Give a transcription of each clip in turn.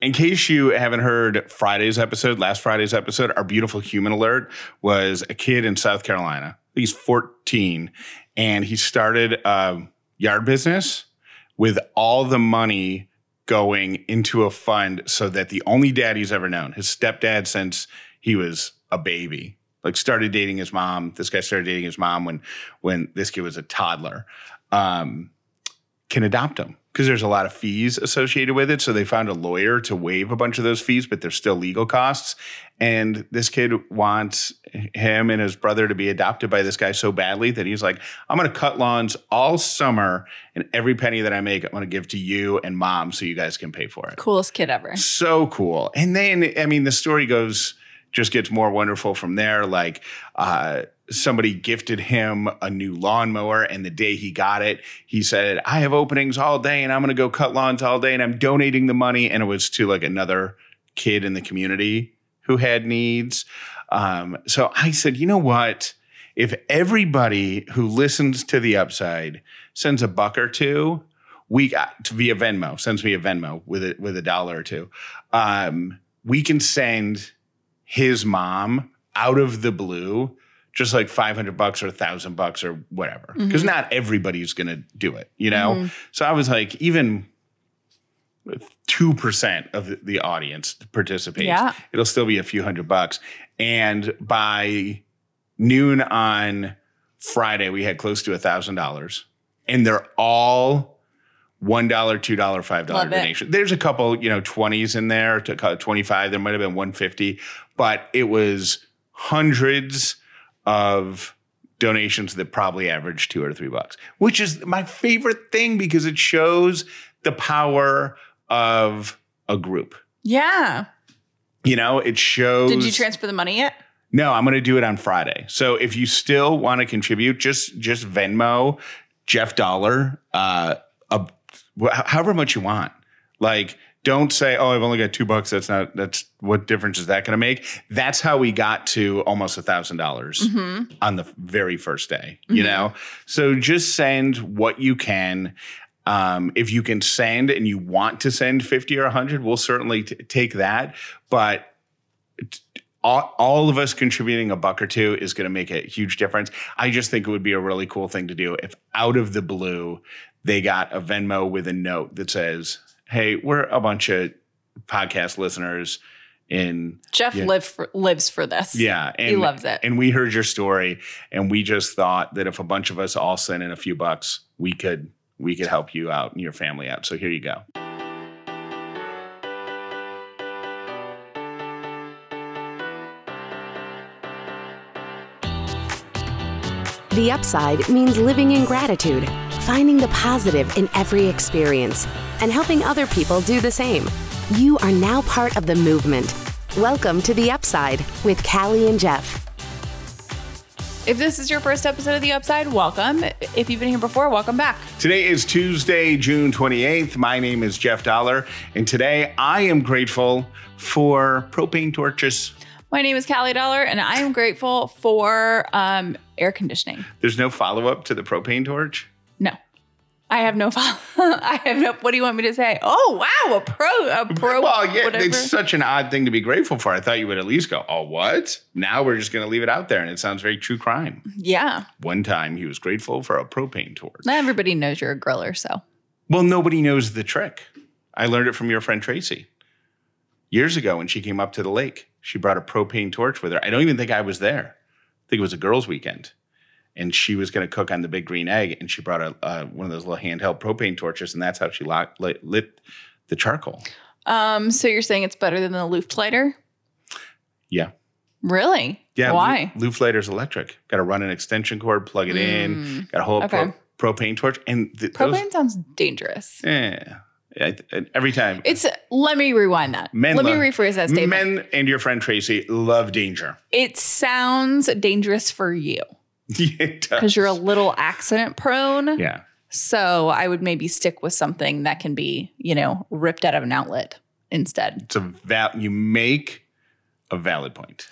In case you haven't heard Friday's episode, last Friday's episode, our beautiful human alert was a kid in South Carolina. He's 14 and he started a yard business with all the money going into a fund so that the only dad he's ever known, his stepdad since he was a baby, like started dating his mom. This guy started dating his mom when when this kid was a toddler. Um, can adopt him because there's a lot of fees associated with it. So they found a lawyer to waive a bunch of those fees, but there's still legal costs. And this kid wants him and his brother to be adopted by this guy so badly that he's like, I'm going to cut lawns all summer, and every penny that I make, I'm going to give to you and mom so you guys can pay for it. Coolest kid ever. So cool. And then, I mean, the story goes, just gets more wonderful from there. Like, uh, somebody gifted him a new lawnmower and the day he got it he said i have openings all day and i'm going to go cut lawns all day and i'm donating the money and it was to like another kid in the community who had needs. Um, so i said you know what? If everybody who listens to the upside sends a buck or two we got via venmo sends me a venmo with a with a dollar or two um, we can send his mom out of the blue just like 500 bucks or a thousand bucks or whatever. Because Mm-hmm. not everybody's going to do it, you know? So I was like, even with 2% of the- audience participates, Yeah. it'll still be a few hundred bucks. And by noon on Friday, we had close to a thousand dollars. And they're all $1, $2, $5 Love it. donation. There's a couple, you know, 20s in there to 25. There might have been 150, but it was hundreds of donations that probably average two or three bucks, which is my favorite thing because it shows the power of a group. Yeah. You know, it shows. Did you transfer the money yet? No, I'm going to do it on Friday. So if you still want to contribute, just just Venmo Jeff Dauler, uh, a, however much you want. Like, don't say, "Oh, I've only got two bucks." That's not. That's what difference is that going to make? That's how we got to almost a thousand dollars on the very first day. You know, so just send what you can. Um, if you can send and you want to send 50 or 100, we'll certainly t- take that. But all, all of us contributing a buck or two is going to make a huge difference. I just think it would be a really cool thing to do if out of the blue they got a Venmo with a note that says, "Hey, we're a bunch of podcast listeners in Jeff Yeah. live for, lives for this. yeah, and he loves it. And we heard your story, and we just thought that if a bunch of us all sent in a few bucks, we could we could help you out and your family out. So here you go. The upside means living in gratitude, finding the positive in every experience, and helping other people do the same. You are now part of the movement. Welcome to The Upside with Callie and Jeff. If this is your first episode of The Upside, welcome. If you've been here before, welcome back. Today is Tuesday, June 28th. My name is Jeff Dauler, and today I am grateful for propane torches. My name is Callie Dauler, and I am grateful for um, air conditioning. There's no follow up to the propane torch. No, I have no. I have no. What do you want me to say? Oh wow, a pro, a pro. Well, yeah, whatever. it's such an odd thing to be grateful for. I thought you would at least go, "Oh, what?" Now we're just going to leave it out there, and it sounds very true crime. yeah. One time, he was grateful for a propane torch. Not everybody knows you're a griller, so Well, nobody knows the trick. I learned it from your friend Tracy years ago when she came up to the lake. She brought a propane torch with her. I don't even think I was there. I think it was a girls' weekend. And she was going to cook on the big green egg, and she brought a uh, one of those little handheld propane torches, and that's how she locked, lit, lit the charcoal. um, so you're saying it's better than the Looftlighter? Yeah, Really? yeah. Why? Lu- electric. Got to run an extension cord, plug it in. Got a whole Mm. Okay. pro- propane torch, and th- Propane those. sounds dangerous. Yeah, I, every time. It's let me rewind that. Men let love- me rephrase that statement. Men and your friend Tracy love danger. it sounds dangerous for you. because you're a little accident prone. Yeah. So I would maybe stick with something that can be, you know, ripped out of an outlet instead. It's a val- you make a valid point.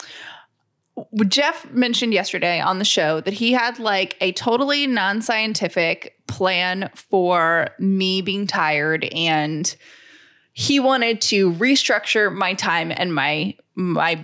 Jeff mentioned yesterday on the show that he had like a totally non scientific plan for me being tired and he wanted to restructure my time and my my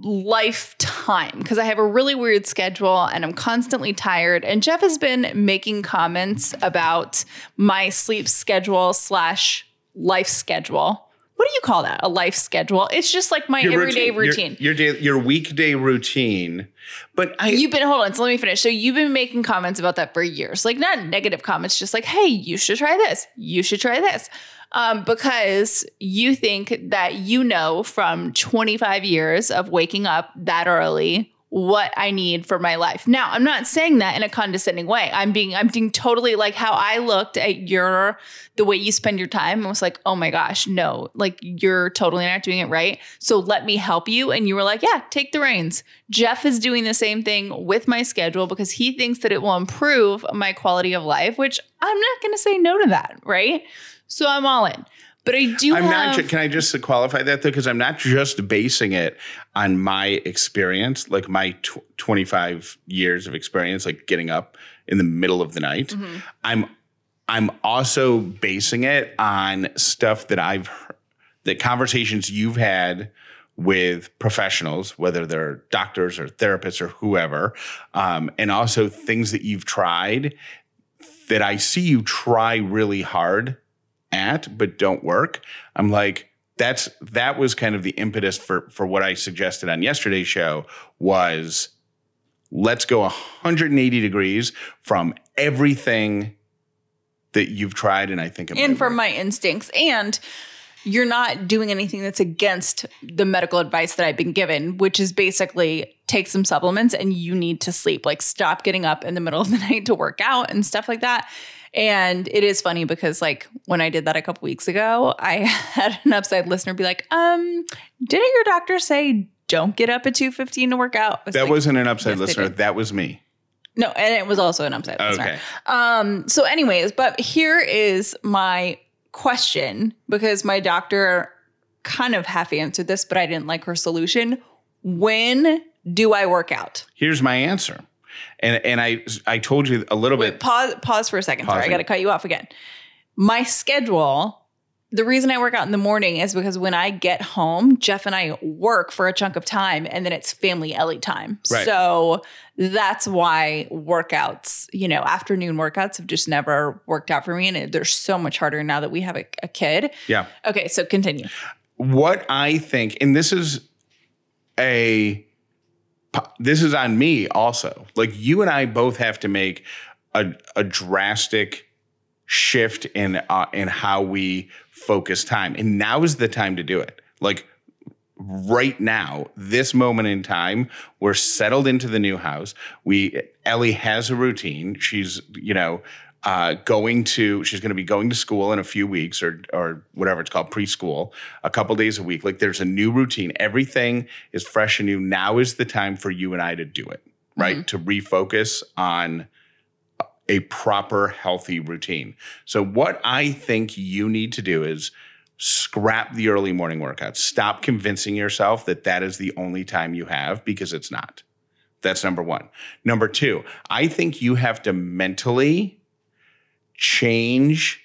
lifetime because I have a really weird schedule and I'm constantly tired. And Jeff has been making comments about my sleep schedule slash life schedule. What do you call that? A life schedule? It's just like my everyday your- routine. Your, day, your weekday routine. But I You've been hold on, so let me finish. So you've been making comments about that for years, like not negative comments, just like, "Hey, you should try this. You should try this," um, because you think that you know from 25 years of waking up that early what I need for my life. Now, I'm not saying that in a condescending way. I'm being I'm being totally like how I looked at your the way you spend your time and was like, "Oh my gosh, no. Like you're totally not doing it right. So let me help you." And you were like, "Yeah, take the reins." Jeff is doing the same thing with my schedule because he thinks that it will improve my quality of life, which I'm not going to say no to that, right? So I'm all in. But I do I'm not. have ju- Can I just qualify that though? Because I'm not just basing it on my experience, like my tw- 25 years of experience, like getting up in the middle of the night. Mm-hmm. I'm. I'm also basing it on stuff that I've heard, that conversations you've had with professionals, whether they're doctors or therapists or whoever, um, and also things that you've tried that I see you try really hard at but don't work i'm like that's that was kind of the impetus for for what i suggested on yesterday's show was let's go 180 degrees from everything that you've tried and i think and from work. my instincts and you're not doing anything that's against the medical advice that I've been given, which is basically take some supplements and you need to sleep. Like stop getting up in the middle of the night to work out and stuff like that. And it is funny because like when I did that a couple weeks ago, I had an upside listener be like, um, didn't your doctor say don't get up at 2.15 to work out? Was that like, wasn't an upside yes, listener that was me No, and it was also an upside listener. okay Um, so anyways, but here is my question because my doctor kind of half answered this, but I didn't like her solution. When do I work out? here's my answer and and i i told you a little Wait, bit pause pause for a second. Sorry, I gotta cut you off again. My schedule, the reason I work out in the morning is because when I get home, Jeff and I work for a chunk of time and then it's family Ellie time. Right. So that's why workouts, you know, afternoon workouts have just never worked out for me. And they're so much harder now that we have a, a kid. yeah Okay, so continue. what I think, and this is a this is on me also. Like you and I both have to make a, a drastic shift in uh, in how we focus time, and now is the time to do it. Like right now, this moment in time, we're settled into the new house. We Ellie has a routine. She's you know uh, going to she's going to be going to school in a few weeks or or whatever it's called preschool a couple days a week. Like there's a new routine. Everything is fresh and new. Now is the time for you and I to do it. Right to refocus on a proper healthy routine. So what I think you need to do is scrap the early morning workouts. Stop convincing yourself that that is the only time you have because it's not. That's number 1. Number 2, I think you have to mentally change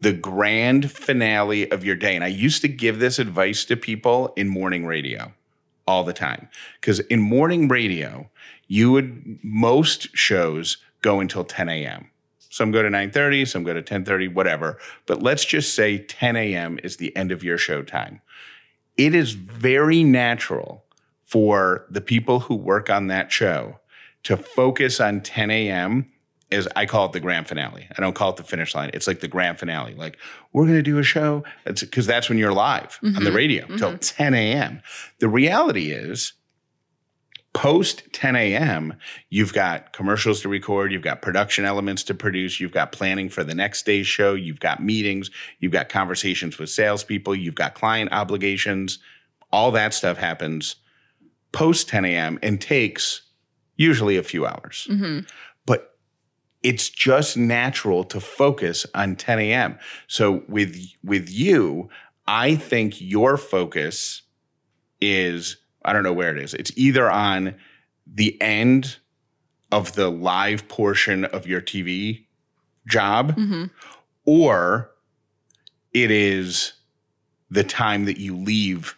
the grand finale of your day. And I used to give this advice to people in morning radio all the time. Because in morning radio, you would most shows go until 10 a.m. Some go to 9:30, some go to 10:30, whatever. But let's just say 10 a.m. is the end of your show time. It is very natural for the people who work on that show to focus on 10 a.m. as I call it the grand finale. I don't call it the finish line. It's like the grand finale. Like we're going to do a show because that's when you're live on the mm-hmm. radio mm-hmm. till 10 a.m. The reality is Post 10 a.m., you've got commercials to record, you've got production elements to produce, you've got planning for the next day's show, you've got meetings, you've got conversations with salespeople, you've got client obligations. All that stuff happens post 10 a.m. and takes usually a few hours. But it's just natural to focus on 10 a.m. So with with you, I think your focus is I don't know where it is. It's either on the end of the live portion of your TV job mm-hmm. or it is the time that you leave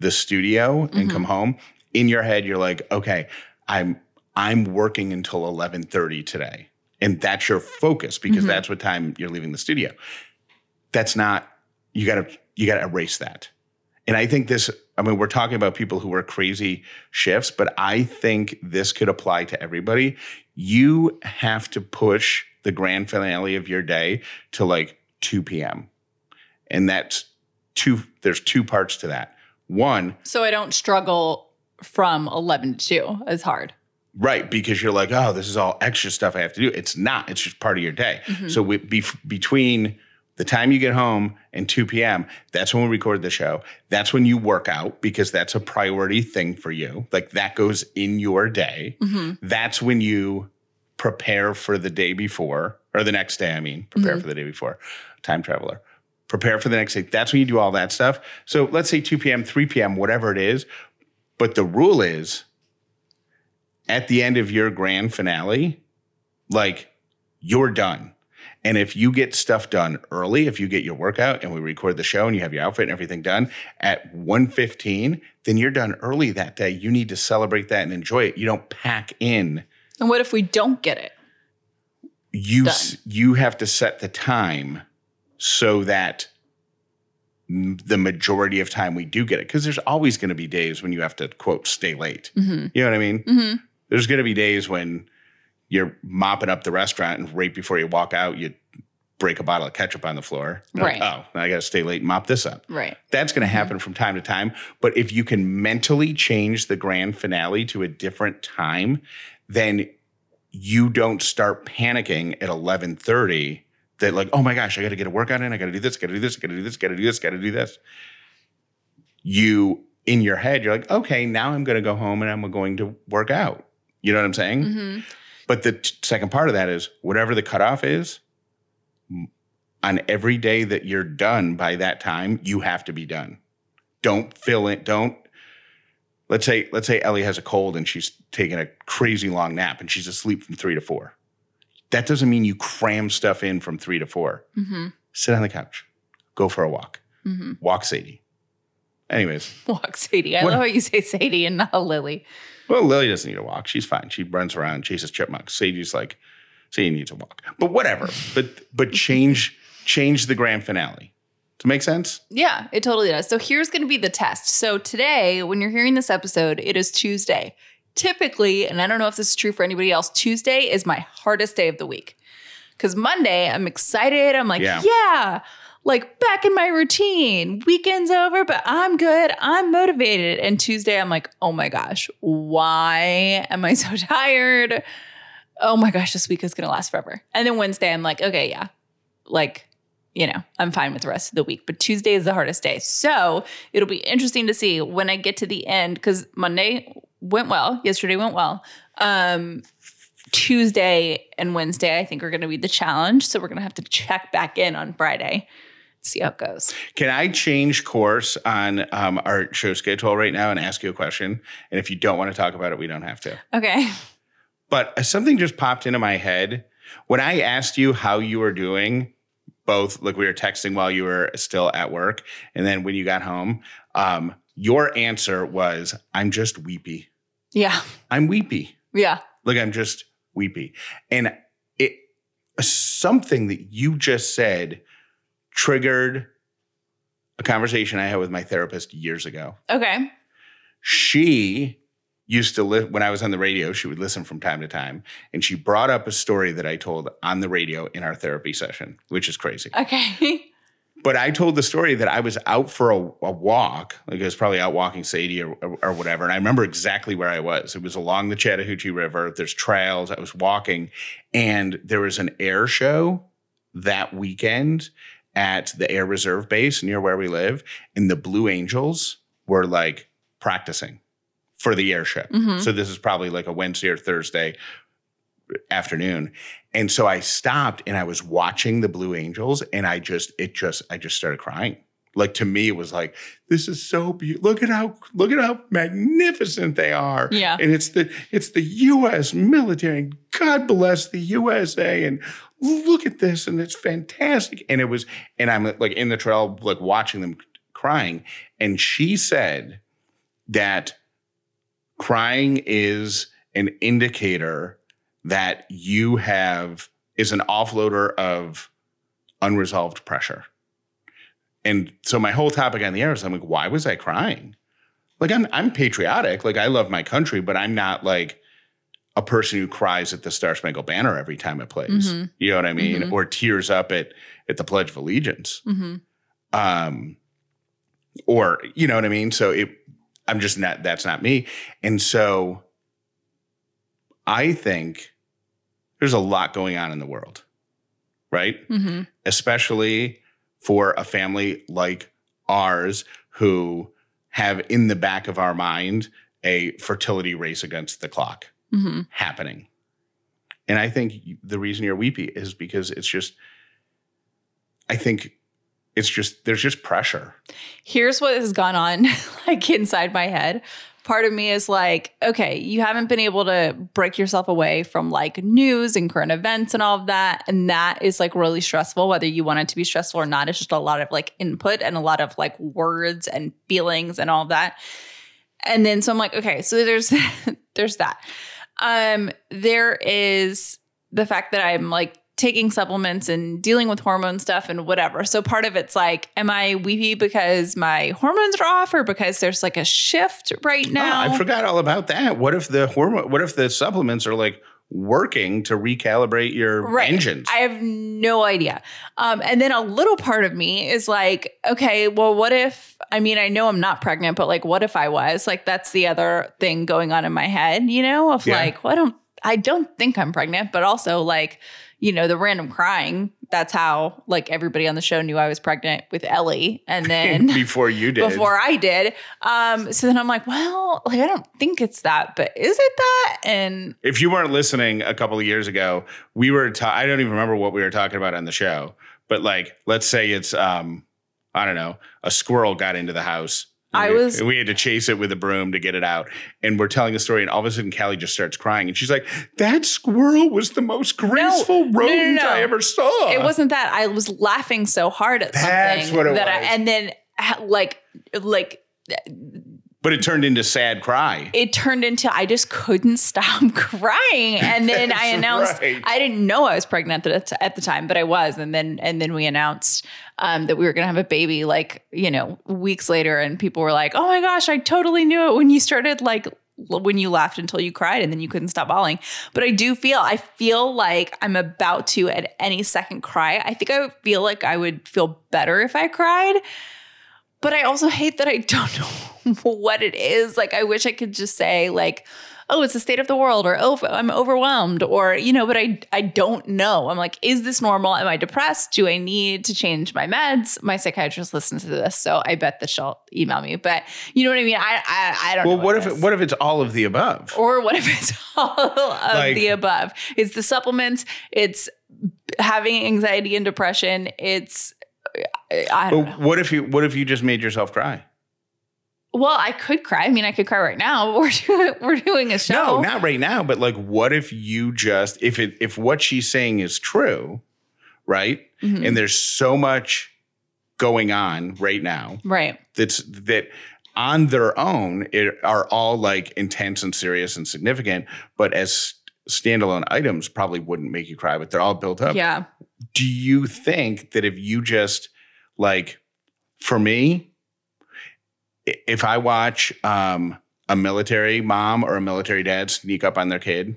the studio and come mm-hmm. home in your head you're like okay i'm i'm working until 11:30 today and that's your focus because mm-hmm. that's what time you're leaving the studio. That's not you got to you got to erase that. And i think this i mean we're talking about people who work crazy shifts but i think this could apply to everybody. You have to push the grand finale of your day to like 2 p.m and that's two there's two parts to that. One So I don't struggle from 11 to 2 as hard. Right, because you're like, oh, this is all extra stuff I have to do. It's not. It's just part of your day. Mm-hmm. So we, be, between the time you get home and 2 p.m., that's when we record the show. That's when you work out because that's a priority thing for you. Like that goes in your day. Mm-hmm. That's when you prepare for the day before, or the next day, I mean, prepare Mm-hmm. for the day before. Time traveler. Prepare for the next day. That's when you do all that stuff. So let's say 2 p.m., 3 p.m., whatever it is. But the rule is at the end of your grand finale, like you're done. And if you get stuff done early, if you get your workout and we record the show and you have your outfit and everything done at 1:15, then you're done early that day. You need to celebrate that and enjoy it. You don't pack in. And what if we don't get it? You s- you have to set the time so that m- the majority of time we do get it because there's always going to be days when you have to quote stay late. You know what I mean? Mm-hmm. There's going to be days when you're mopping up the restaurant and right before you walk out, you break a bottle of ketchup on the floor. You're like, Right. oh, I got to stay late and mop this up. Right. That's going to mm-hmm. happen from time to time. But if you can mentally change the grand finale to a different time, then you don't start panicking at 1130 that like, oh my gosh, I got to get a workout in. I got to do this, got to do this, got to do this, got to do this, got to do this. You, in your head, you're like, okay, now I'm going to go home and I'm going to work out. You know what I'm saying? Mm-hmm. But the t- second part of that is whatever the cutoff is, on every day that you're done by that time, you have to be done. Don't fill it. Don't. Let's say let's say Ellie has a cold and she's taking a crazy long nap and she's asleep from three to four. That doesn't mean you cram stuff in from three to four. Mm-hmm. Sit on the couch, go for a walk, Mm-hmm. walk Sadie. Anyways, Walk Sadie. I What- love how you say Sadie and not Lily. Well, Lily doesn't need to walk. She's fine. She runs around, chases chipmunks. Sadie's like, Sadie needs a walk. But whatever. But but change change the grand finale. Does it make sense? Yeah, it totally does. So here's going to be the test. So today, when you're hearing this episode, it is Tuesday. Typically, and I don't know if this is true for anybody else, Tuesday is my hardest day of the week. Because Monday, I'm excited. I'm like, Yeah. yeah. Like back in my routine. Weekend's over, but I'm good. I'm motivated. And Tuesday, I'm like, oh my gosh, why am I so tired? Oh my gosh, this week is going to last forever. And then Wednesday, I'm like, okay, yeah, like you know, I'm fine with the rest of the week. But Tuesday is the hardest day. So it'll be interesting to see when I get to the end, because Monday went well, yesterday went well. Um, Tuesday and Wednesday, I think, are going to be the challenge. So we're going to have to check back in on Friday, see how it goes. Can I change course on um, our show schedule right now and ask you a question? And if you don't want to talk about it, we don't have to. Okay. But something just popped into my head when I asked you how you were doing. Both, like we were texting while you were still at work, and then when you got home, um, your answer was, "I'm just weepy. Yeah. I'm weepy. Yeah. Like I'm just weepy." And it something that you just said triggered a conversation I had with my therapist years ago Okay. she used to li- when I was on the radio, she would listen from time to time, and she brought up a story that I told on the radio in our therapy session, which is crazy. Okay. but I told the story that I was out for a, a walk, like I was probably out walking Sadie or, or, whatever. And I remember exactly where I was. It was along the Chattahoochee River. There's trails. I was walking, and there was an air show that weekend at the Air Reserve Base near where we live. And the Blue Angels were like practicing for the airship. Mhm. So this is probably like a Wednesday or Thursday afternoon. And so I stopped and I was watching the Blue Angels and I just it just I just started crying. Like to me it was like this is so beautiful. Look at how look at how magnificent they are. Yeah. And it's the it's the US military and God bless the USA and look at this and it's fantastic and it was and I'm like in the trail like watching them crying and she said that crying is an indicator that you have is an offloader of unresolved pressure. And so my whole topic on the air is I'm like, why was I crying? Like I'm I'm patriotic, like I love my country, but I'm not like a person who cries at the Star Spangled Banner every time it plays. Mhm. You know what I mean? Mhm. Or tears up at at the Pledge of Allegiance hmm um or you know what i mean so it i'm just not that's not me and so i think there's a lot going on in the world right hmm especially for a family like ours who have in the back of our mind a fertility race against the clock hmm happening. And I think the reason you're weepy is because it's just, I think it's just, there's just pressure. here's what has gone on like inside my head. Part of me is like okay you haven't been able to break yourself away from like news and current events and all of that. And that is like really stressful whether you want it to be stressful or not. It's just a lot of like input and a lot of like words and feelings and all of that. And then so i'm like okay so there's there's that um there is the fact that i'm like taking supplements and dealing with hormone stuff and whatever. So part of it's like, am I weepy because my hormones are off or because there's like a shift right now? Oh, I forgot all about that. What if the hormone, what if the supplements are like working to recalibrate your Right. engines? I have no idea. Um, and then a little part of me is like, okay, well, what if, I mean, I know I'm not pregnant, but like, what if I was? Like, that's the other thing going on in my head, you know, of Yeah. like, well, I don't, I don't think I'm pregnant, but also like, you know, the random crying. That's how like everybody on the show knew I was pregnant with Ellie. And then before you did. before I did. Um, so then I'm like, well, like I don't think it's that, but is it that? And if you weren't listening a couple of years ago, we were. Ta- I don't even remember what we were talking about on the show, but like, let's say it's, um, I don't know, a squirrel got into the house. And I we- was- we had to chase it with a broom to get it out. And we're telling the story, and all of a sudden, Callie just starts crying, and she's like, "That squirrel was the most graceful no, no, rodent no. I ever saw." it wasn't that. I was laughing so hard at That's something what it that was. I, and then like like but it turned into sad cry. it turned into I just couldn't stop crying. And then I announced right. I didn't know I was pregnant at the, at the time, but I was. And then and then we announced um, that we were gonna have a baby like, you know, weeks later. And people were like, Oh my gosh, I totally knew it when you started like when you laughed until you cried and then you couldn't stop bawling. But I do feel I feel like I'm about to at any second cry. I think I would feel like I would feel better if I cried. But I also hate that I don't know what it is. Like, I wish I could just say, like, oh, it's the state of the world, or oh, I'm overwhelmed, or, you know, but I, I don't know. I'm like, is this normal? Am I depressed? Do I need to change my meds? My psychiatrist listens to this, so I bet that she'll email me. But you know what I mean? I, I, I don't Well, know. what if it what if it's all of the above? or what if it's all of Like- the above? It's the supplements, it's having anxiety and depression, it's, I don't know. What if you what if you just made yourself cry? Well, I could cry. I mean, I could cry right now. But we're doing we're doing a show. No, not right now, but like what if you just if it if what she's saying is true, right? Mhm. And there's so much going on right now right. that's that on their own it are all like intense and serious and significant, but as standalone items probably wouldn't make you cry, but they're all built up. Yeah. Do you think that if you just like for me, if I watch um a military mom or a military dad sneak up on their kid,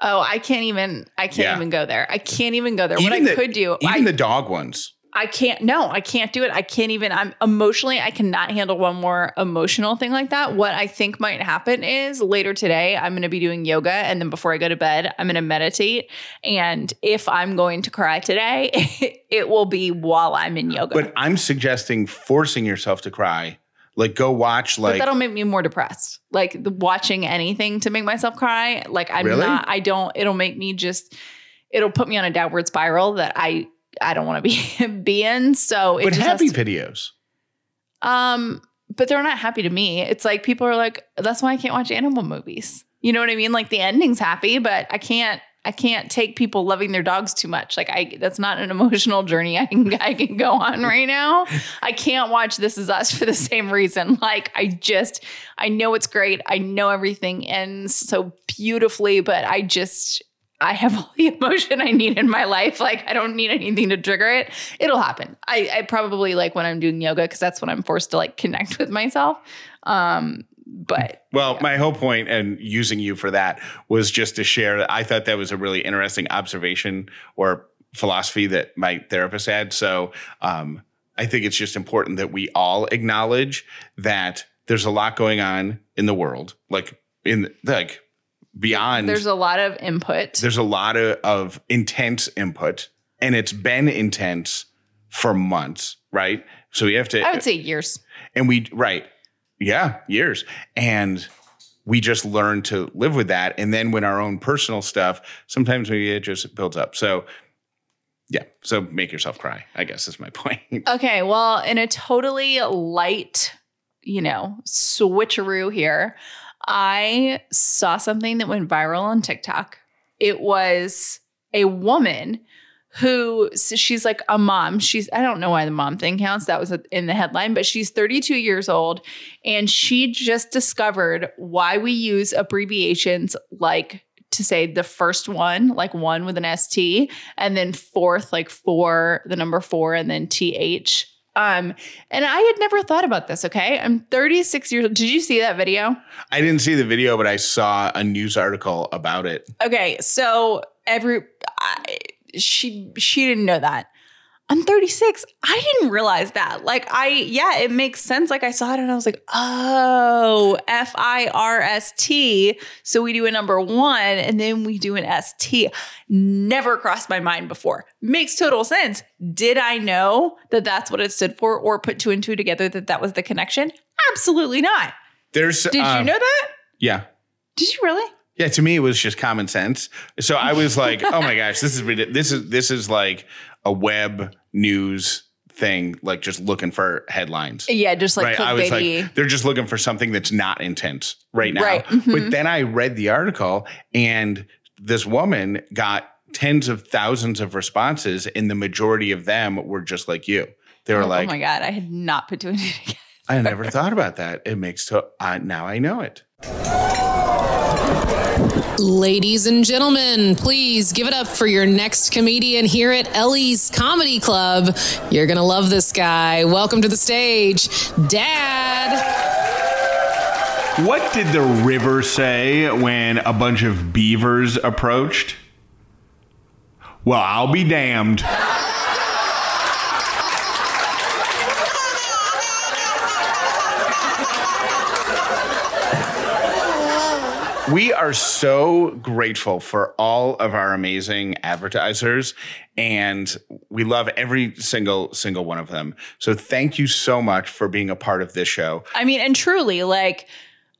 Oh, I can't even. I can't Yeah. even go there. I can't even go there. what I the- could do. even I, the dog ones, I can't, no, I can't do it. I can't even, I'm emotionally, I cannot handle one more emotional thing like that. What I think might happen is later today, I'm going to be doing yoga. And then before I go to bed, I'm going to meditate. And if I'm going to cry today, it will be while I'm in yoga. But I'm suggesting forcing yourself to cry. Like go watch like but that'll make me more depressed. Like the, watching anything to make myself cry. Like I'm Really? not, I don't, it'll make me just, it'll put me on a downward spiral that I, I don't want to be, be in. So it but happy to- videos. Um, but they're not happy to me. It's like people are like, that's why I can't watch animal movies. You know what I mean? Like the ending's happy, but I can't I can't take people loving their dogs too much. Like I that's not an emotional journey I can I can go on right now. I can't watch This Is Us for the same reason. Like I just I know it's great. I know everything ends so beautifully, but I just I have all the emotion I need in my life. Like I don't need anything to trigger it. It'll happen. I, I probably like when I'm doing yoga because that's when I'm forced to like connect with myself. Um, but Well, my whole point and using you for that was just to share that I thought that was a really interesting observation or philosophy that my therapist had. So um, I think it's just important that we all acknowledge that there's a lot going on in the world, like in like beyond. there's a lot of input. there's a lot of, of intense input, and it's been intense for months, right? So we have to. I would say years. and we right yeah years. And we just learn to live with that. And then when our own personal stuff sometimes maybe it just builds up. So yeah so make yourself cry i guess is my point. Okay, well, in a totally light, you know, switcheroo here, I saw something that went viral on TikTok. It was a woman who so she's like a mom. She's I don't know why the mom thing counts. That was in the headline, but she's 32 years old and she just discovered why we use abbreviations like to say the first one, like one with an ST, and then fourth, like four, the number four, and then TH. Um, and I had never thought about this. Okay. I'm 36 years old. Did you see that video? i didn't see the video but i saw a news article about it Okay, so every she she didn't know that. I'm 36. I didn't realize that. Like I yeah, it makes sense. Like I saw it and I was like, "Oh, F I R S T." So we do a number 1 and then we do an S T. Never crossed my mind before. Makes total sense. Did I know that that's what it stood for or put two and two together that that was the connection? Absolutely not. there's Did um, you know that? yeah Did you really? Yeah to me it was just common sense so i was like oh my gosh this is this is this is like a web news thing like just looking for headlines Yeah, just like right. I was like, they're just looking for something that's not intense right now. Right. Mhm. But then I read the article, and this woman got tens of thousands of responses, and the majority of them were just like you. They were oh, like, "Oh my god, I had not put two and two together. I never thought about that. It makes to uh, now I know it. Ladies and gentlemen, please give it up for your next comedian here at Ellie's Comedy Club. You're going to love this guy. Welcome to the stage, Dad. What did the river say when a bunch of beavers approached? Well, I'll be damned. We are so grateful for all of our amazing advertisers and we love every single single one of them. So thank you so much for being a part of this show. I mean, and truly, like,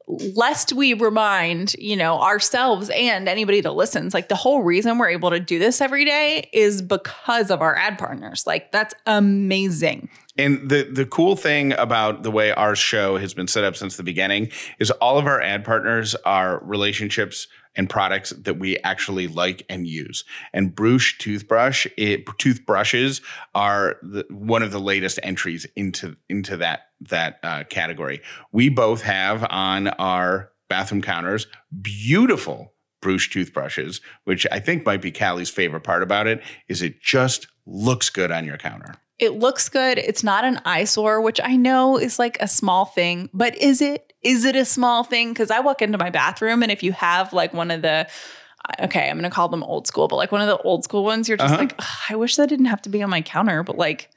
lest we remind, you know, ourselves and anybody that listens, like the whole reason we're able to do this every day is because of our ad partners. Like, that's amazing. And the the cool thing about the way our show has been set up since the beginning is all of our ad partners are relationships and products that we actually like and use. And Bruush toothbrush, it, toothbrushes are the, one of the latest entries into into that that uh, category. We both have on our bathroom counters beautiful Bruush toothbrushes, which I think might be Callie's favorite part about it is it just looks good on your counter. It looks good. It's not an eyesore, which I know is like a small thing, but is it? Is it a small thing? Because I walk into my bathroom and if you have like one of the, okay, I'm going to call them old school, but like one of the old school ones, you're just Uh-huh. like, I wish that didn't have to be on my counter, but like,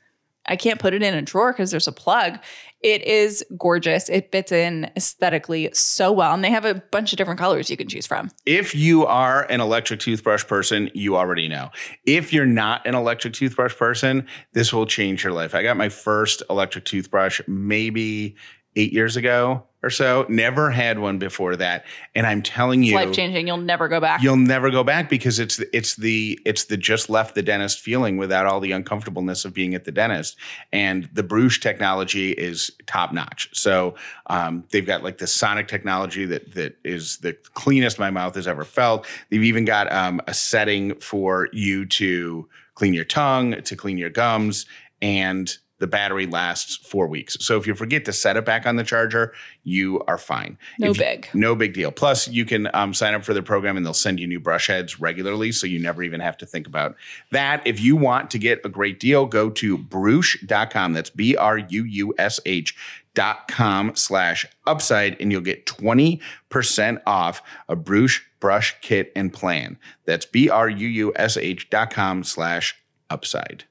I can't put it in a drawer because there's a plug. It is gorgeous. It fits in aesthetically so well. And they have a bunch of different colors you can choose from. If you are an electric toothbrush person, you already know. If you're not an electric toothbrush person, this will change your life. I got my first electric toothbrush maybe eight years ago or so. Never had one before that, and I'm telling you, life changing. You'll never go back. You'll never go back because it's it's the it's the just left the dentist feeling without all the uncomfortableness of being at the dentist. And the Bruush technology is top notch. So um, they've got like the sonic technology that that is the cleanest my mouth has ever felt. They've even got um, a setting for you to clean your tongue, to clean your gums, and the battery lasts four weeks. So if you forget to set it back on the charger, you are fine. No If- big. No big deal. Plus, you can um, sign up for the program and they'll send you new brush heads regularly. So you never even have to think about that. If you want to get a great deal, go to Bruush.com. That's B R U U S H dot com slash upside and you'll get 20% off a Bruush brush kit and plan. That's B R U U S H dot com slash upside.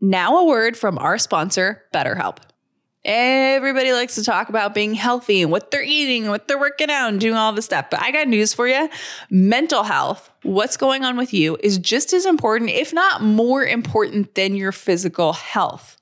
Now, a word from our sponsor, BetterHelp. Everybody likes to talk about being healthy and what they're eating what they're working out and doing all this stuff. But I got news for you mental health, what's going on with you, is just as important, if not more important, than your physical health.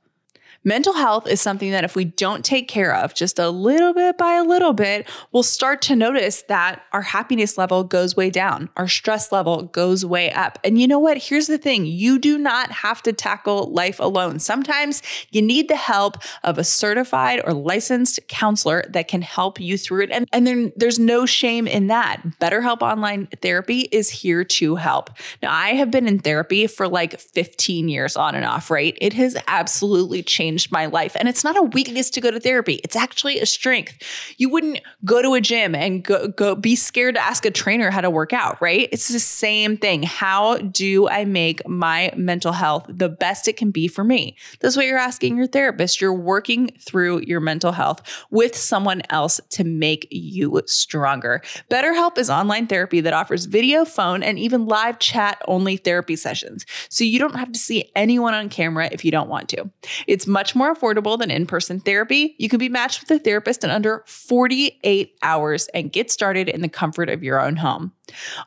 Mental health is something that if we don't take care of just a little bit by a little bit, we'll start to notice that our happiness level goes way down, our stress level goes way up. And you know what? Here's the thing you do not have to tackle life alone. Sometimes you need the help of a certified or licensed counselor that can help you through it. And, and then there's no shame in that. BetterHelp Online Therapy is here to help. Now, I have been in therapy for like 15 years on and off, right? It has absolutely changed my life. And it's not a weakness to go to therapy, it's actually a strength. You wouldn't go to a gym and go, go be scared to ask a trainer how to work out, right? It's the same thing. How do I make my mental health the best it can be for me? That's what you're asking your therapist. You're working through your mental health with someone else to make you stronger. BetterHelp is online therapy that offers video, phone, and even live chat only therapy sessions. So you don't have to see anyone on camera if you don't want to. It's much more affordable than in person therapy. You can be matched with a therapist in under 48 hours and get started in the comfort of your own home.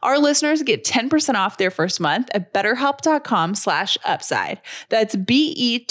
Our listeners get 10% off their first month at betterhelp.com slash upside. That's B-E-T-T-E-R-H-E-L-P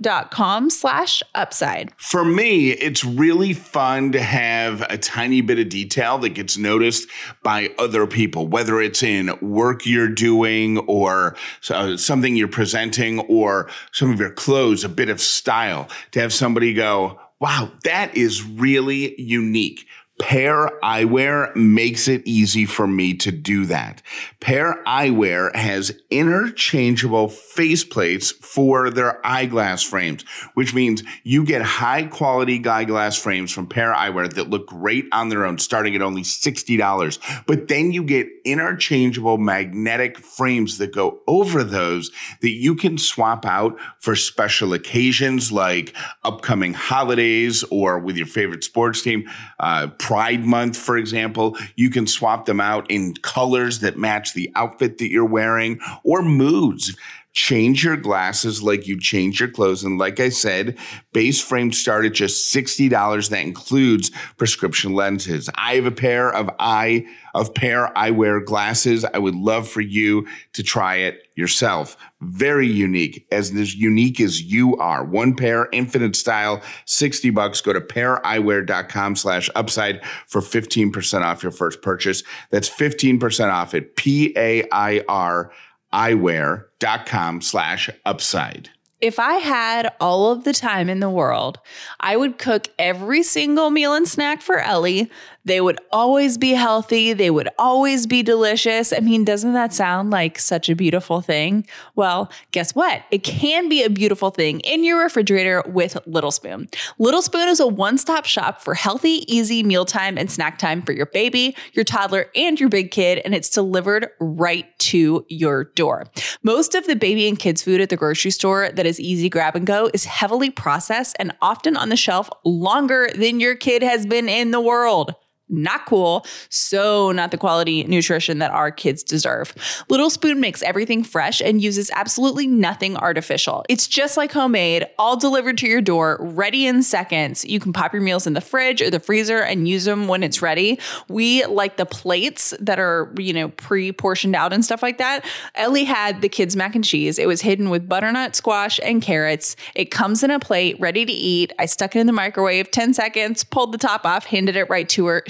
dot com slash upside. For me, it's really fun to have a tiny bit of detail that gets noticed by other people, whether it's in work you're doing or uh, something you're presenting or some of your clothes, a bit of style. To have somebody go, wow, that is really unique. Pair Eyewear makes it easy for me to do that. Pair Eyewear has interchangeable faceplates for their eyeglass frames, which means you get high quality eyeglass frames from Pair Eyewear that look great on their own, starting at only $60. But then you get interchangeable magnetic frames that go over those that you can swap out for special occasions like upcoming holidays or with your favorite sports team. Uh, Pride Month, for example, you can swap them out in colors that match the outfit that you're wearing or moods. Change your glasses like you change your clothes. And like I said, base frames start at just $60. That includes prescription lenses. I have a pair of eye of pair eyewear glasses. I would love for you to try it yourself. Very unique, as as unique as you are. One pair, infinite style, 60 bucks. Go to paireyewear.com slash upside for 15% off your first purchase. That's 15% off at P-A-I-R eyewear.com slash upside. If I had all of the time in the world, I would cook every single meal and snack for Ellie. They would always be healthy. They would always be delicious. I mean, doesn't that sound like such a beautiful thing? Well, guess what? It can be a beautiful thing in your refrigerator with Little Spoon. Little Spoon is a one stop shop for healthy, easy mealtime and snack time for your baby, your toddler, and your big kid, and it's delivered right to your door. Most of the baby and kids food at the grocery store that is easy grab and go is heavily processed and often on the shelf longer than your kid has been in the world. Not cool, so not the quality nutrition that our kids deserve. Little Spoon makes everything fresh and uses absolutely nothing artificial. It's just like homemade, all delivered to your door, ready in seconds. You can pop your meals in the fridge or the freezer and use them when it's ready. We like the plates that are, you know, pre portioned out and stuff like that. Ellie had the kids' mac and cheese. It was hidden with butternut squash and carrots. It comes in a plate, ready to eat. I stuck it in the microwave 10 seconds, pulled the top off, handed it right to her.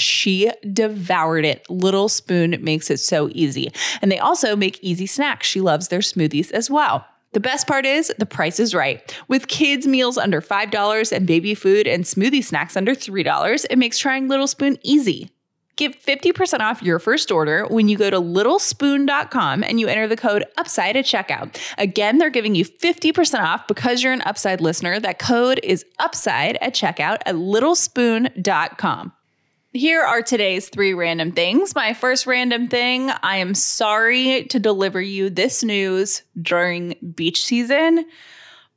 Devoured it. Little Spoon makes it so easy. And they also make easy snacks. She loves their smoothies as well. The best part is the price is right. With kids' meals under $5 and baby food and smoothie snacks under $3, it makes trying Little Spoon easy. Get 50% off your first order when you go to littlespoon.com and you enter the code UPSIDE at checkout. Again, they're giving you 50% off because you're an Upside listener. That code is UPSIDE at checkout at littlespoon.com. Here are today's three random things. My first random thing I am sorry to deliver you this news during beach season,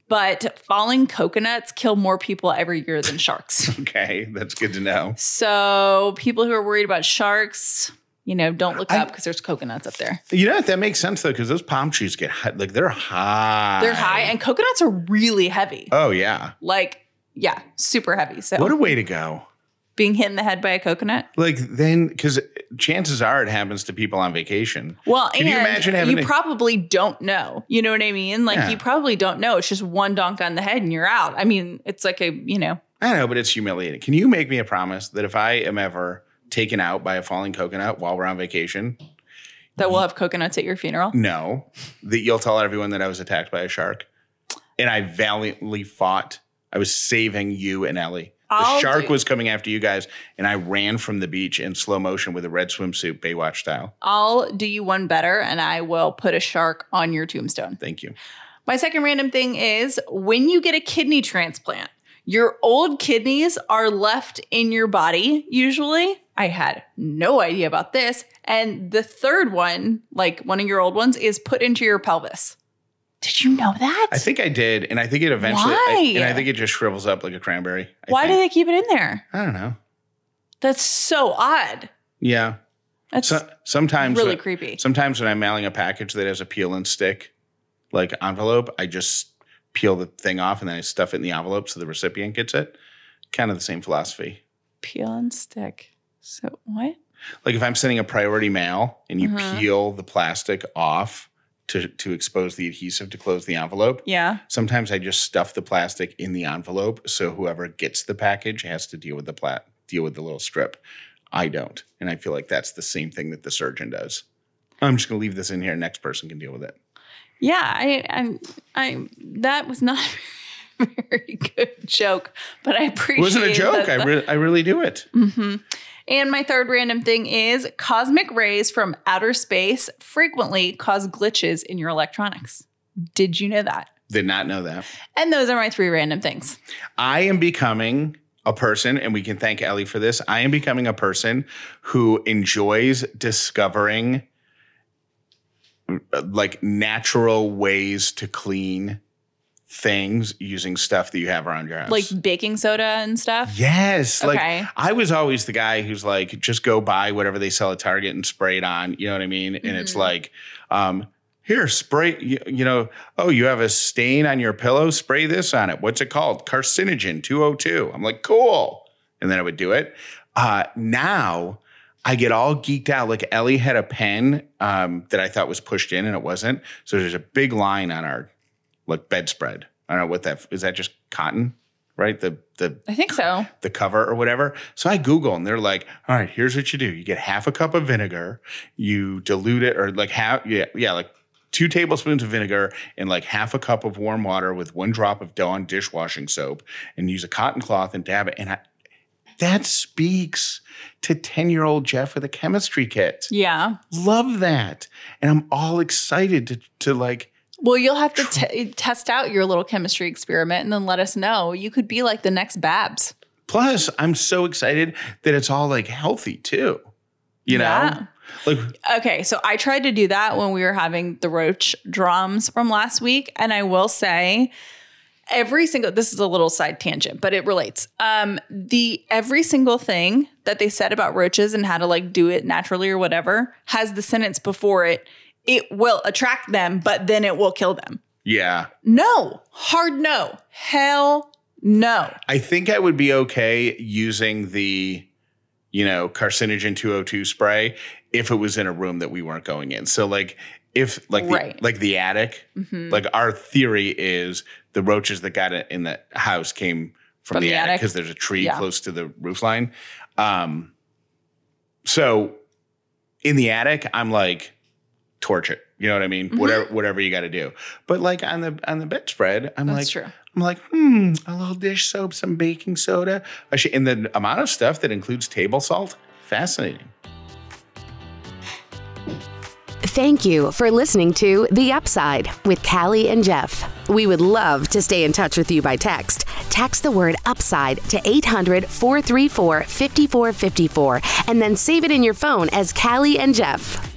but falling coconuts kill more people every year than sharks. Okay, that's good to know. so, people who are worried about sharks, you know, don't look I- up because there's coconuts up there. You know? That makes sense though, because those palm trees get high, like they're high. They're high, and coconuts are really heavy. Oh yeah. Like, yeah, super heavy. So, What a way to go. Being hit in the head by a coconut. Like then, because chances are it happens to people on vacation. Well, Can and you imagine having you a- probably don't know. You know what I mean? Like Yeah. you probably don't know. It's just one donk on the head and you're out. I mean, it's like a, you know, I know, but it's humiliating. Can you make me a promise that if I am ever taken out by a falling coconut while we're on vacation, that we'll have coconuts at your funeral. no, that you'll tell everyone that I was attacked by a shark and I valiantly fought. I was saving you and Ellie. The I'll shark do- was coming after you guys, and I ran from the beach in slow motion with a red swimsuit, Baywatch style. I'll do you one better and I will put a shark on your tombstone. Thank you. My second random thing is when you get a kidney transplant, your old kidneys are left in your body usually. I had no idea about this. And the third one, like one of your old ones, is put into your pelvis. Did you know that? I think I did, and I think it eventually, I- Why? and I think it just shrivels up like a cranberry. I Why do they keep it in there? I don't know. That's so odd. Yeah. That's So, sometimes really when- creepy. Sometimes when I'm mailing a package that has a peel and stick like envelope, I just peel the thing off and then I stuff it in the envelope so the recipient gets it. Kind of the same philosophy. Peel and stick. So what? Like if I'm sending a priority mail and you Mhm. peel the plastic off to to expose the adhesive to close the envelope, Yeah. sometimes I just stuff the plastic in the envelope so whoever gets the package has to deal with the plat deal with the little strip. I don't. And I feel like that's the same thing that the surgeon does. I'm just going to leave this in here. Next person can deal with it. Yeah. I. I'm. I. That was not a very good joke, but I appreciate It wasn't a joke. that- I, re- I really do it. Mhm. And my third random thing is cosmic rays from outer space frequently cause glitches in your electronics. Did you know that? Did not know that. And those are my three random things. I am becoming a person, and we can thank Ellie for this. I am becoming a person who enjoys discovering like natural ways to clean things using stuff that you have around your house. Like baking soda and stuff. Yes. Like I was always the guy who's like, just go buy whatever they sell at Target and spray it on. You know what I mean? And it's Mhm. like, um, here, spray, you, you know, oh, you have a stain on your pillow, spray this on it. What's it called? Carcinogen 202. I'm like, cool. And then I would do it. Uh, now I get all geeked out. Like Ellie had a pen um, that I thought was pushed in and it wasn't. So there's a big line on our like bedspread. I don't know what that is. That just cotton, right? The the I think so. the cover or whatever. So I Google and they're like, all right, here's what you do. You get half a cup of vinegar, you dilute it, or like half, yeah, yeah, like two tablespoons of vinegar and like half a cup of warm water with one drop of Dawn dishwashing soap and use a cotton cloth and dab it. And I, that speaks to 10 year old Jeff with a chemistry kit. Yeah. Love that. And I'm all excited to, to like, Well, you'll have to t- test out your little chemistry experiment and then let us know. You could be like the next Babs. plus, I'm so excited that it's all like healthy too. You know? Yeah. Like Okay, so I tried to do that when we were having the roach drums from last week, and I will say every single this is a little side tangent but it relates um the every single thing that they said about roaches and how to like do it naturally or whatever has the sentence before it it will attract them but then it will kill them Yeah. no hard no hell no I think I would be okay using the, you know, carcinogen 202 spray if it was in a room that we weren't going in. So like if like Right. Mm-hmm. the, like the attic, like our theory is the roaches that got it in the house came from, From the, the attic attic? because there's a tree Yeah. close to the roof line. Um so in the attic, I'm like torch it. You know what I mean? Mm-hmm. Whatever whatever you got to do. But like on the on the bedspread, I'm That's like true. I'm like, hmm, a little dish soap, some baking soda. a And the amount of stuff that includes table salt, fascinating. Thank you for listening to The Upside with Callie and Jeff. We would love to stay in touch with you by text. Text the word UPSIDE to 800 434 5454 and then save it in your phone as Callie and Jeff.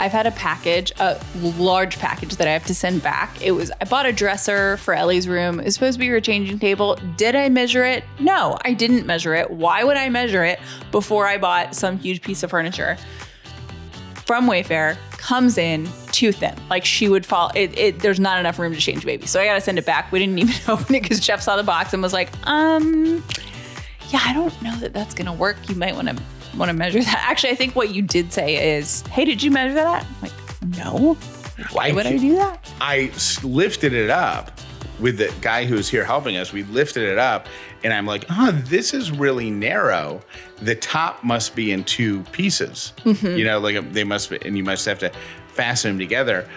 I've had a package, a large package that I have to send back. It was I bought a dresser for Ellie's room. It's supposed to be her changing table. Did I measure it? No, I didn't measure it. Why would I measure it before I bought some huge piece of furniture? From Wayfair comes in too thin. Like she would fall. It, it there's not enough room to change baby. So I gotta send it back. We didn't even open it because Jeff saw the box and was like, um, yeah, I don't know that that's gonna work. You might want to want to measure that. Actually, I think what you did say is, hey, did you measure that? I'm like, no. Why would I do that? I lifted it up with the guy who was here helping us. We lifted it up, and I'm like, oh, this is really narrow. The top must be in two pieces. Mm-hmm. You know, like they must be, and you must have to fasten them together.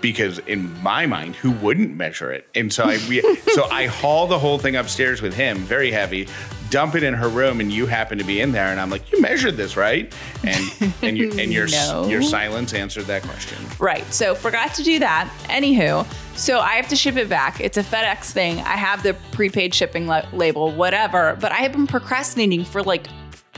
Because in my mind, who wouldn't measure it? And so I, we, so I haul the whole thing upstairs with him, very heavy, dump it in her room, and you happen to be in there, and I'm like, you measured this, right? And and you and your No. your silence answered that question. Right. So forgot to do that. Anywho, so I have to ship it back. It's a FedEx thing. I have the prepaid shipping la- label, whatever. But I have been procrastinating for like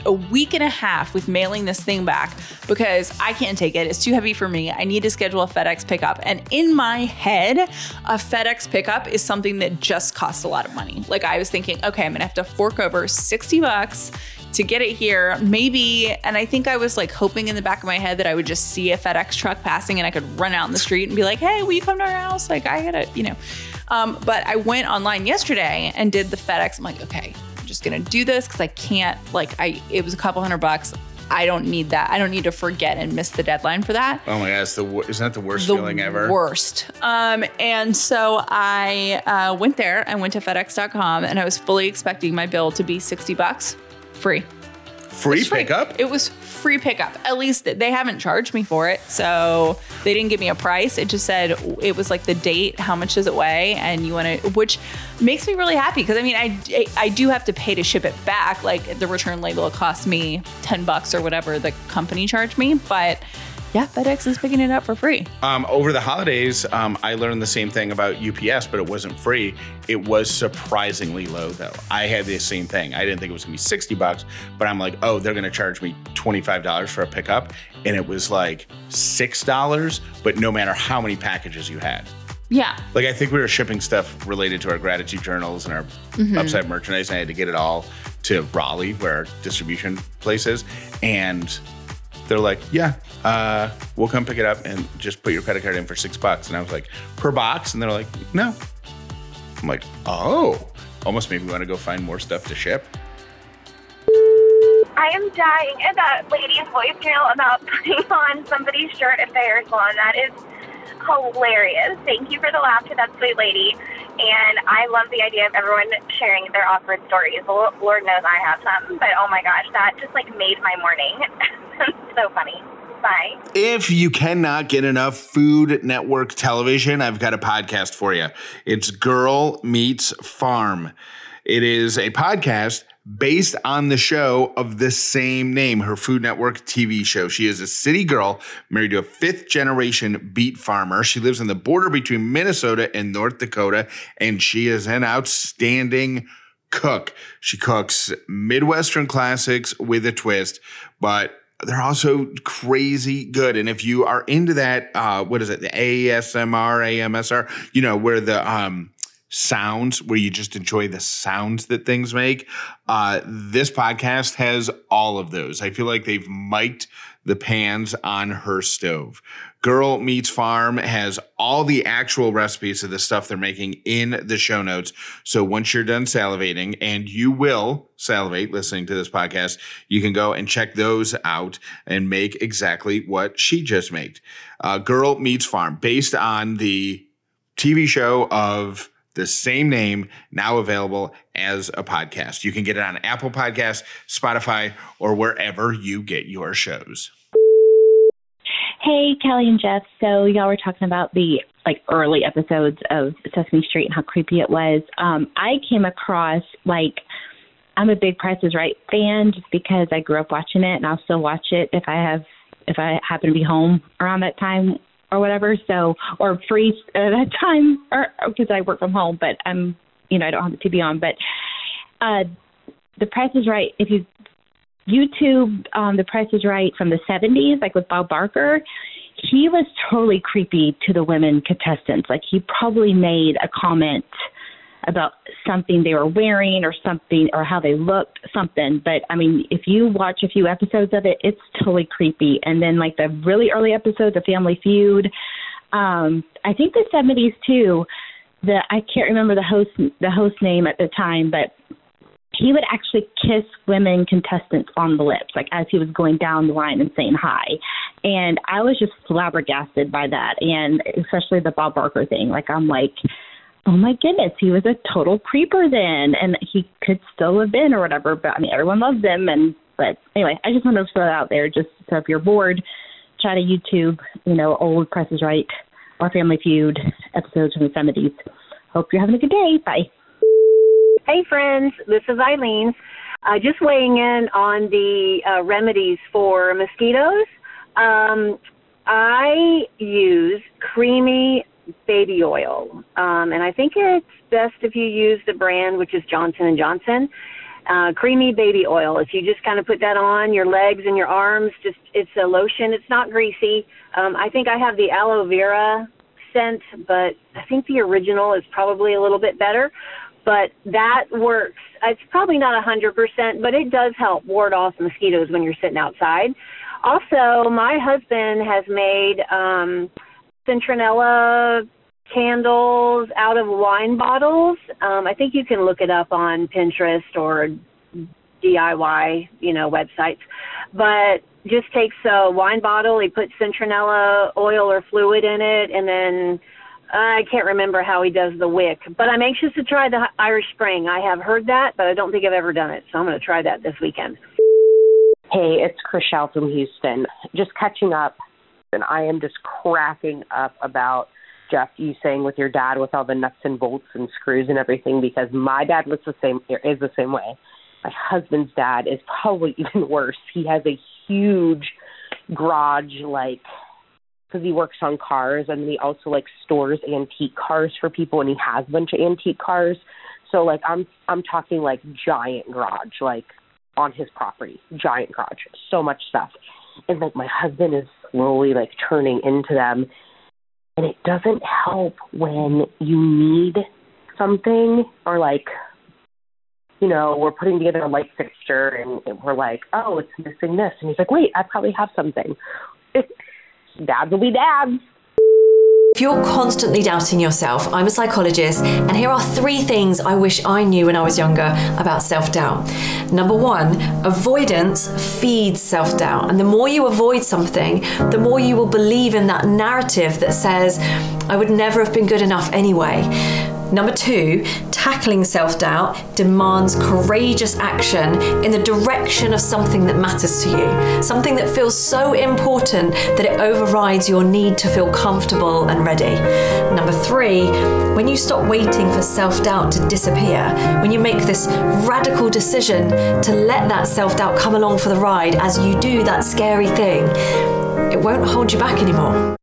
a week and a half with mailing this thing back because I can't take it. It's too heavy for me. I need to schedule a FedEx pickup. And in my head, a FedEx pickup is something that just costs a lot of money. Like I was thinking, okay, I'm gonna have to fork over 60 bucks to get it here. Maybe, and I think I was like hoping in the back of my head that I would just see a FedEx truck passing and I could run out in the street and be like, hey, will you come to our house? Like I gotta, you know. Um, but I went online yesterday and did the FedEx. I'm like, okay, Just gonna do this because I can't, like, I it was a couple hundred bucks. I don't need that. I don't need to forget and miss the deadline for that Oh my god, the isn't that the worst the feeling ever? worst. Um, and so I uh, went there. I went to FedEx.com, and I was fully expecting my bill to be sixty bucks, free. Free free. pickup? It was free pickup. At least they haven't charged me for it, so they didn't give me a price. It just said it was like the date, how much does it weigh, and you want to, which makes me really happy because I mean I I do have to pay to ship it back. Like the return label cost me ten bucks or whatever the company charged me, but. Yeah, FedEx is picking it up for free. Um, over the holidays, um, I learned the same thing about UPS, but it wasn't free. It was surprisingly low, though. I had the same thing. I didn't think it was gonna be sixty bucks, but I'm like, oh, they're gonna charge me twenty five dollars for a pickup, and it was like six dollars, but no matter how many packages you had. Yeah. Like I think we were shipping stuff related to our gratitude journals and our Mm-hmm. upside merchandise. And I had to get it all to Raleigh, where our distribution place is, and they're like, "Yeah, uh, we'll come pick it up and just put your credit card in for six bucks." And I was like, "Per box?" And they're like, "No." I'm like, "Oh." Almost made me want to go find more stuff to ship. I am dying at that lady's voicemail about putting on somebody's shirt at the hair salon. That is hilarious. Thank you for the laugh to that sweet lady. And I love the idea of everyone sharing their awkward stories. Lord knows I have some, but oh my gosh, that just like made my morning. so funny. Bye. If you cannot get enough Food Network television, I've got a podcast for you. It's Girl Meets Farm. It is a podcast based on the show of the same name, her Food Network TV show. She is a city girl married to a fifth generation beet farmer. She lives on the border between Minnesota and North Dakota, and she is an outstanding cook. She cooks Midwestern classics with a twist, but they're also crazy good. And if you are into that, uh, what is it, the ASMR, AMSR, you know, where the um sounds where you just enjoy the sounds that things make. Uh, this podcast has all of those. I feel like they've mic'd the pans on her stove. Girl Meets Farm has all the actual recipes of the stuff they're making in the show notes. So once you're done salivating, and you will salivate listening to this podcast, you can go and check those out and make exactly what she just made. Uh, Girl Meets Farm, based on the TV show of the same name, now available as a podcast. You can get it on Apple Podcasts, Spotify, or wherever you get your shows. Hey, Kelly and Jeff. So y'all were talking about the like early episodes of Sesame Street and how creepy it was. Um, I came across like I'm a big Price is Right fan just because I grew up watching it and I'll still watch it if I have if I happen to be home around that time or whatever. So or free at that time or because I work from home, but I'm you know I don't have the TV on. But uh, the Price is Right. If you YouTube, um, The Price is Right from the 70s, like with Bob Barker, he was totally creepy to the women contestants. Like he probably made a comment about something they were wearing or something or how they looked, something. But I mean, if you watch a few episodes of it, it's totally creepy. And then like the really early episodes of Family Feud, um, I think the 70s too. The I can't remember the host the host name at the time, but he would actually kiss women contestants on the lips, like as he was going down the line and saying hi. And I was just flabbergasted by that, and especially the Bob Barker thing. Like I'm like, oh my goodness, he was a total creeper then, and he could still have been or whatever. But I mean, everyone loves him, and but anyway, I just wanted to throw that out there, just so if you're bored, try to YouTube, you know, old Price is Right or Family Feud episodes from the 70s. Hope you're having a good day. Bye. Hey, friends, this is Eileen. Uh, just weighing in on the uh, remedies for mosquitoes. Um, I use creamy baby oil, um, and I think it's best if you use the brand which is Johnson and Johnson. Uh, creamy baby oil. If you just kind of put that on your legs and your arms, just it's a lotion. It's not greasy. Um, I think I have the aloe vera but I think the original is probably a little bit better but that works. It's probably not a 100%, but it does help ward off mosquitoes when you're sitting outside. Also, my husband has made um, citronella candles out of wine bottles. Um, I think you can look it up on Pinterest or DIY, you know, websites. But just takes a wine bottle, he puts citronella oil or fluid in it, and then I can't remember how he does the wick, but I'm anxious to try the Irish Spring. I have heard that, but I don't think I've ever done it, so I'm going to try that this weekend. Hey, it's Chriselle from Houston. Just catching up, and I am just cracking up about Jeff, you saying with your dad with all the nuts and bolts and screws and everything, because my dad was the same is the same way. My husband's dad is probably even worse. He has a huge garage like because he works on cars and he also like stores antique cars for people and he has a bunch of antique cars. So like I'm I'm talking like giant garage, like on his property, giant garage, so much stuff. And like my husband is slowly like turning into them. And it doesn't help when you need something or like you know, we're putting together a light fixture and we're like, oh, it's missing this. And he's like, wait, I probably have something. dads will be dads. If you're constantly doubting yourself, I'm a psychologist, and here are three things I wish I knew when I was younger about self doubt. Number one, avoidance feeds self doubt. And the more you avoid something, the more you will believe in that narrative that says, I would never have been good enough anyway. Number two, tackling self doubt demands courageous action in the direction of something that matters to you, something that feels so important that it overrides your need to feel comfortable and ready. Number three, when you stop waiting for self doubt to disappear, when you make this radical decision to let that self doubt come along for the ride as you do that scary thing, it won't hold you back anymore.